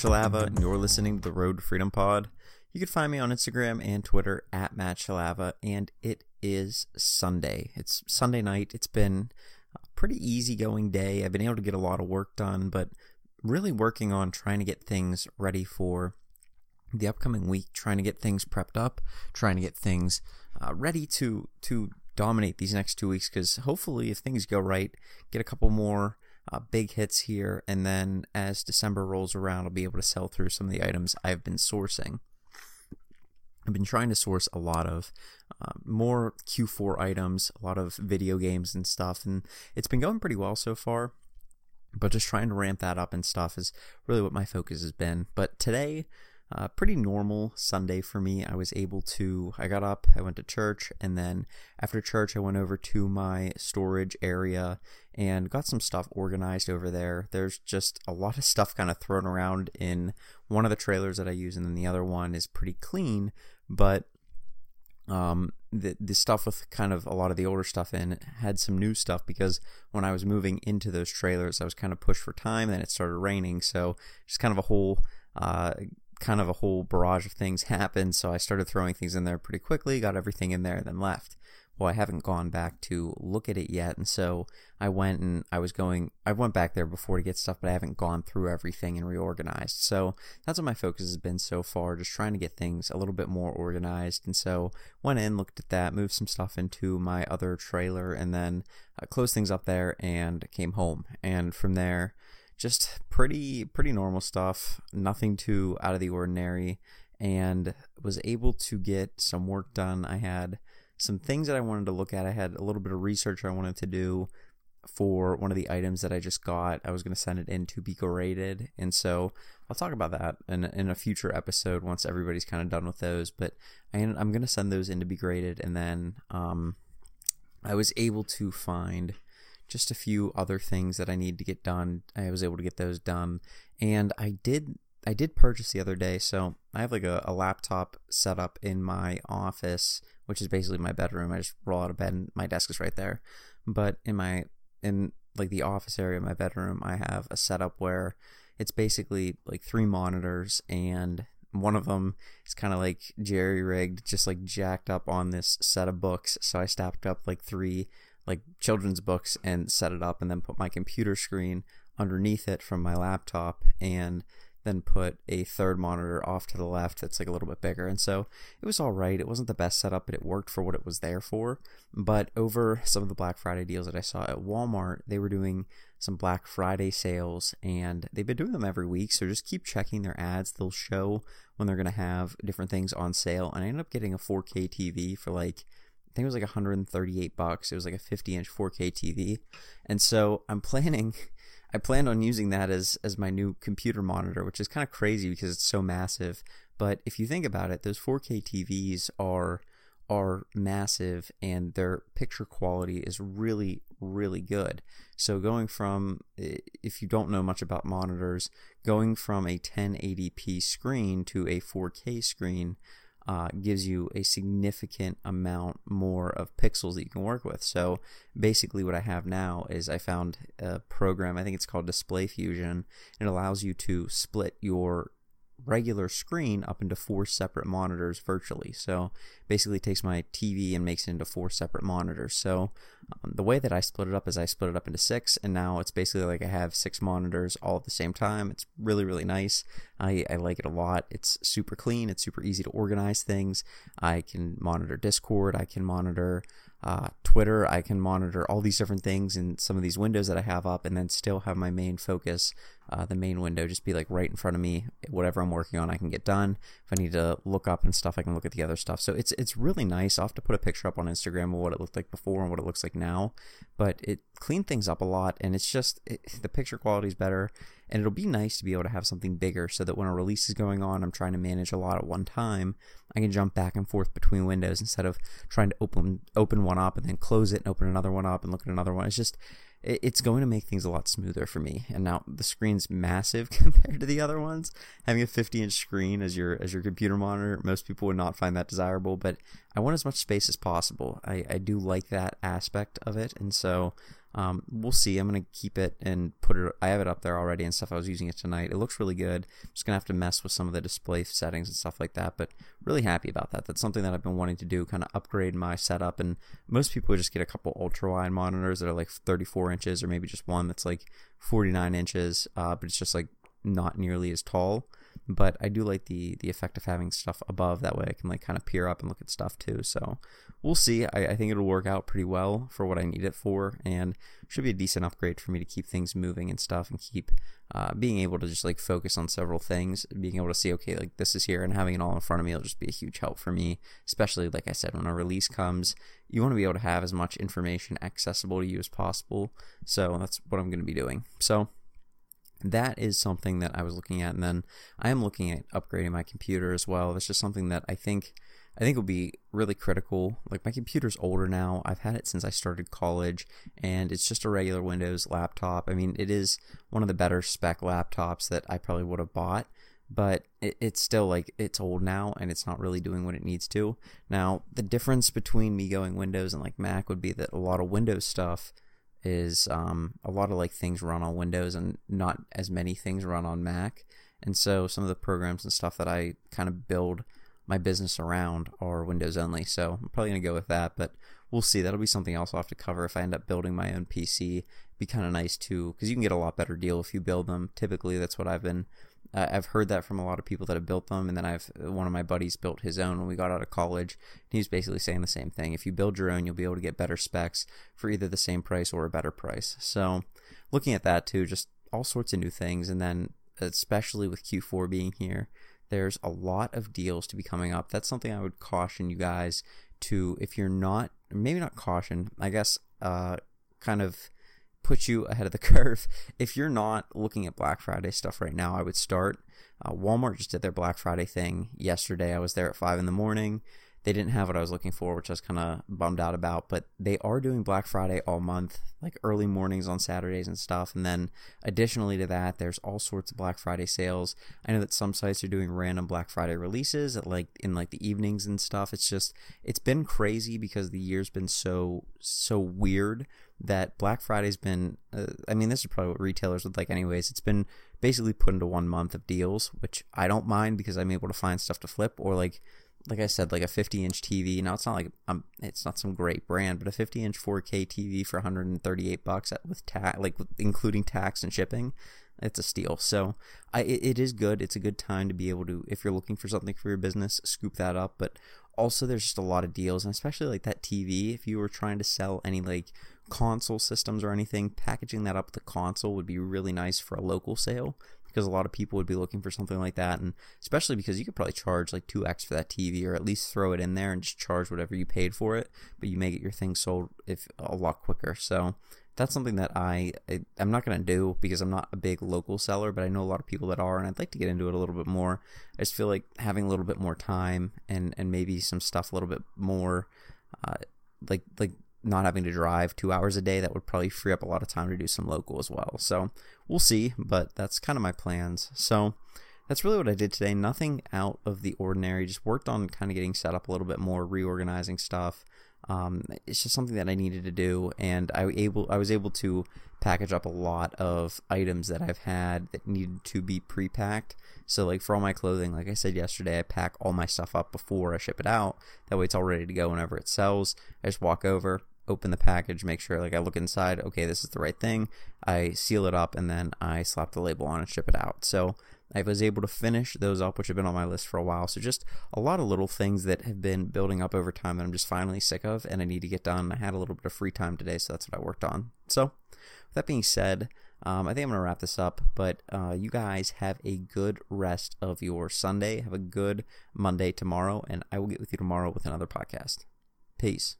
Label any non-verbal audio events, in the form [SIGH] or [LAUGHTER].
Shalava, and you're listening to the Road to Freedom Pod. You can find me on Instagram and Twitter at Matt Shalava, and it is Sunday. It's Sunday night. It's been a pretty easygoing day. I've been able to get a lot of work done, but really working on trying to get things ready for the upcoming week, trying to get things prepped up, trying to get things uh, ready to to dominate these next two weeks. Because hopefully, if things go right, get a couple more uh, big hits here, and then as December rolls around, I'll be able to sell through some of the items I've been sourcing. I've been trying to source a lot of uh, more Q4 items, a lot of video games and stuff, and it's been going pretty well so far. But just trying to ramp that up and stuff is really what my focus has been. But today, uh, pretty normal Sunday for me. I was able to, I got up, I went to church, and then after church, I went over to my storage area and got some stuff organized over there. There's just a lot of stuff kind of thrown around in one of the trailers that I use, and then the other one is pretty clean, but um, the the stuff with kind of a lot of the older stuff in had some new stuff because when I was moving into those trailers, I was kind of pushed for time. Then it started raining, so just kind of a whole uh, kind of a whole barrage of things [LAUGHS] happened. So I started throwing things in there pretty quickly, got everything in there, and then left. Well, I haven't gone back to look at it yet, and so I went and I was going. I went back there before to get stuff, but I haven't gone through everything and reorganized. So that's what my focus has been so far, just trying to get things a little bit more organized. And so went in, looked at that, moved some stuff into my other trailer, and then uh, closed things up there and came home. And from there, just pretty pretty normal stuff, nothing too out of the ordinary, and was able to get some work done. I had some things that I wanted to look at. I had a little bit of research I wanted to do for one of the items that I just got. I was going to send it in to be graded, and so I'll talk about that in in a future episode once everybody's kind of done with those. But I, I'm going to send those in to be graded, and then um, I was able to find just a few other things that I need to get done. I was able to get those done, and I did. I did purchase the other day, so I have like a, a laptop set up in my office, which is basically my bedroom. I just roll out of bed, and my desk is right there. But in my in like the office area of my bedroom, I have a setup where it's basically like three monitors and one of them is kind of like jerry rigged, just like jacked up on this set of books. So I stacked up like three like children's books and set it up and then put my computer screen underneath it from my laptop and then put a third monitor off to the left that's like a little bit bigger. And so it was all right. It wasn't the best setup, but it worked for what it was there for. But over some of the Black Friday deals that I saw at Walmart, they were doing some Black Friday sales and they've been doing them every week. So just keep checking their ads. They'll show when they're going to have different things on sale. And I ended up getting a 4K TV for like I think it was like 138 bucks. It was like a 50 inch 4K TV, and so I'm planning. [LAUGHS] I planned on using that as as my new computer monitor, which is kind of crazy because it's so massive. But if you think about it, those 4K TVs are are massive and their picture quality is really really good. So going from if you don't know much about monitors, going from a 1080p screen to a 4K screen uh, gives you a significant amount more of pixels that you can work with. So basically, what I have now is I found a program, I think it's called Display Fusion. It allows you to split your regular screen up into four separate monitors virtually. So basically takes my TV and makes it into four separate monitors. So um, the way that I split it up is I split it up into six, and now it's basically like I have six monitors all at the same time. It's really, really nice. I, I like it a lot. It's super clean. It's super easy to organize things. I can monitor Discord. I can monitor uh, Twitter. I can monitor all these different things in some of these windows that I have up, and then still have my main focus, uh, the main window, just be like right in front of me. Whatever I'm working on, I can get done. If I need to look up and stuff, I can look at the other stuff. So it's it's really nice. I'll have to put a picture up on Instagram of what it looked like before and what it looks like now, but it cleaned things up a lot, and it's just it, the picture quality is better and it'll be nice to be able to have something bigger so that when a release is going on, I'm trying to manage a lot at one time. I can jump back and forth between windows instead of trying to open open one up and then close it and open another one up and look at another one. It's just it's going to make things a lot smoother for me. And now the screen's [LAUGHS] massive [LAUGHS] compared to the other ones. Having a 50 inch screen as your as your computer monitor, most people would not find that desirable. But I want as much space as possible. I, I do like that aspect of it, and so Um, we'll see. I'm gonna keep it and put it. I have it up there already and stuff. I was using it tonight. It looks really good. I'm just gonna have to mess with some of the display settings and stuff like that. But really happy about that. That's something that I've been wanting to do. Kind of upgrade my setup. And most people just get a couple ultra wide monitors that are like 34 inches, or maybe just one that's like 49 inches. Uh, but it's just like not nearly as tall but I do like the the effect of having stuff above. That way, I can like kind of peer up and look at stuff too. So we'll see. I, I, think it'll work out pretty well for what I need it for, and should be a decent upgrade for me to keep things moving and stuff, and keep uh, being able to just like focus on several things. Being able to see, okay, like this is here, and having it all in front of me will just be a huge help for me. Especially like I said, when a release comes, you want to be able to have as much information accessible to you as possible. So that's what I'm going to be doing. So that is something that I was looking at, and then I am looking at upgrading my computer as well. That's just something that I think I think will be really critical. Like my computer's older now. I've had it since I started college, and it's just a regular Windows laptop. I mean, it is one of the better spec laptops that I probably would have bought, but it, it's still like it's old now, and it's not really doing what it needs to. Now, the difference between me going Windows and like Mac would be that a lot of Windows stuff is um, a lot of like things run on Windows and not as many things run on Mac. And so some of the programs and stuff that I kind of build my business around are Windows only. So I'm probably to go with that, but we'll see. That'll be something else I'll have to cover if I end up building my own PC. Be kind of nice too, because you can get a lot better deal if you build them. Typically, that's what I've been uh, I've heard that from a lot of people that have built them, and then I've one of my buddies built his own when we got out of college. He was basically saying the same thing. If you build your own, you'll be able to get better specs for either the same price or a better price. So, looking at that too, just all sorts of new things, and then especially with Q4 being here, there's a lot of deals to be coming up. That's something I would caution you guys to, if you're not, maybe not caution, I guess, uh, kind of put you ahead of the [LAUGHS] curve. If you're not looking at Black Friday stuff right now, I would start. Uh, Walmart just did their Black Friday thing yesterday. I was there at five in the morning. They didn't have what I was looking for, which I was kind of bummed out about. But they are doing Black Friday all month, like early mornings on Saturdays and stuff. And then additionally to that, there's all sorts of Black Friday sales. I know that some sites are doing random Black Friday releases at like in like the evenings and stuff. It's just it's been crazy because the year's been so so weird that Black Friday's been, uh, I mean, this is probably what retailers would like, anyways. It's been basically put into one month of deals, which I don't mind because I'm able to find stuff to flip, or like, like I said, like a 50 inch TV. Now it's not like um, it's not some great brand, but a 50 inch 4K TV for 138 bucks with tax, like including tax and shipping, it's a steal. So I, it, it is good. It's a good time to be able to, if you're looking for something for your business, scoop that up. But also, there's just a lot of deals, and especially like that TV. If you were trying to sell any like console systems or anything, packaging that up with the console would be really nice for a local sale because a lot of people would be looking for something like that. And especially because you could probably charge like 2x for that TV or at least throw it in there and just charge whatever you paid for it. But you may get your thing sold if a lot quicker. So that's something that I, I am not going to do because I'm not a big local seller but I know a lot of people that are and I'd like to get into it a little bit more. I just feel like having a little bit more time and and maybe some stuff a little bit more uh, like like not having to drive two hours a day, that would probably free up a lot of time to do some local as well. So we'll see, but that's kind of my plans. So that's really what I did today. Nothing out of the ordinary. Just worked on kind of getting set up a little bit more, reorganizing stuff. Um, it's just something that I needed to do, and I able I was able to package up a lot of items that I've had that needed to be pre-packed. So like for all my clothing, like I said yesterday, I pack all my stuff up before I ship it out. That way it's all ready to go whenever it sells. I just walk over, open the package, make sure like I look inside, okay, this is the right thing. I seal it up and then I slap the label on and ship it out. So I was able to finish those up, which have been on my list for a while. So just a lot of little things that have been building up over time that I'm just finally sick of and I need to get done. I had a little bit of free time today, so that's what I worked on. So with that being said, um, I think I'm going to wrap this up, but uh, you guys have a good rest of your Sunday. Have a good Monday tomorrow, and I will get with you tomorrow with another podcast. Peace.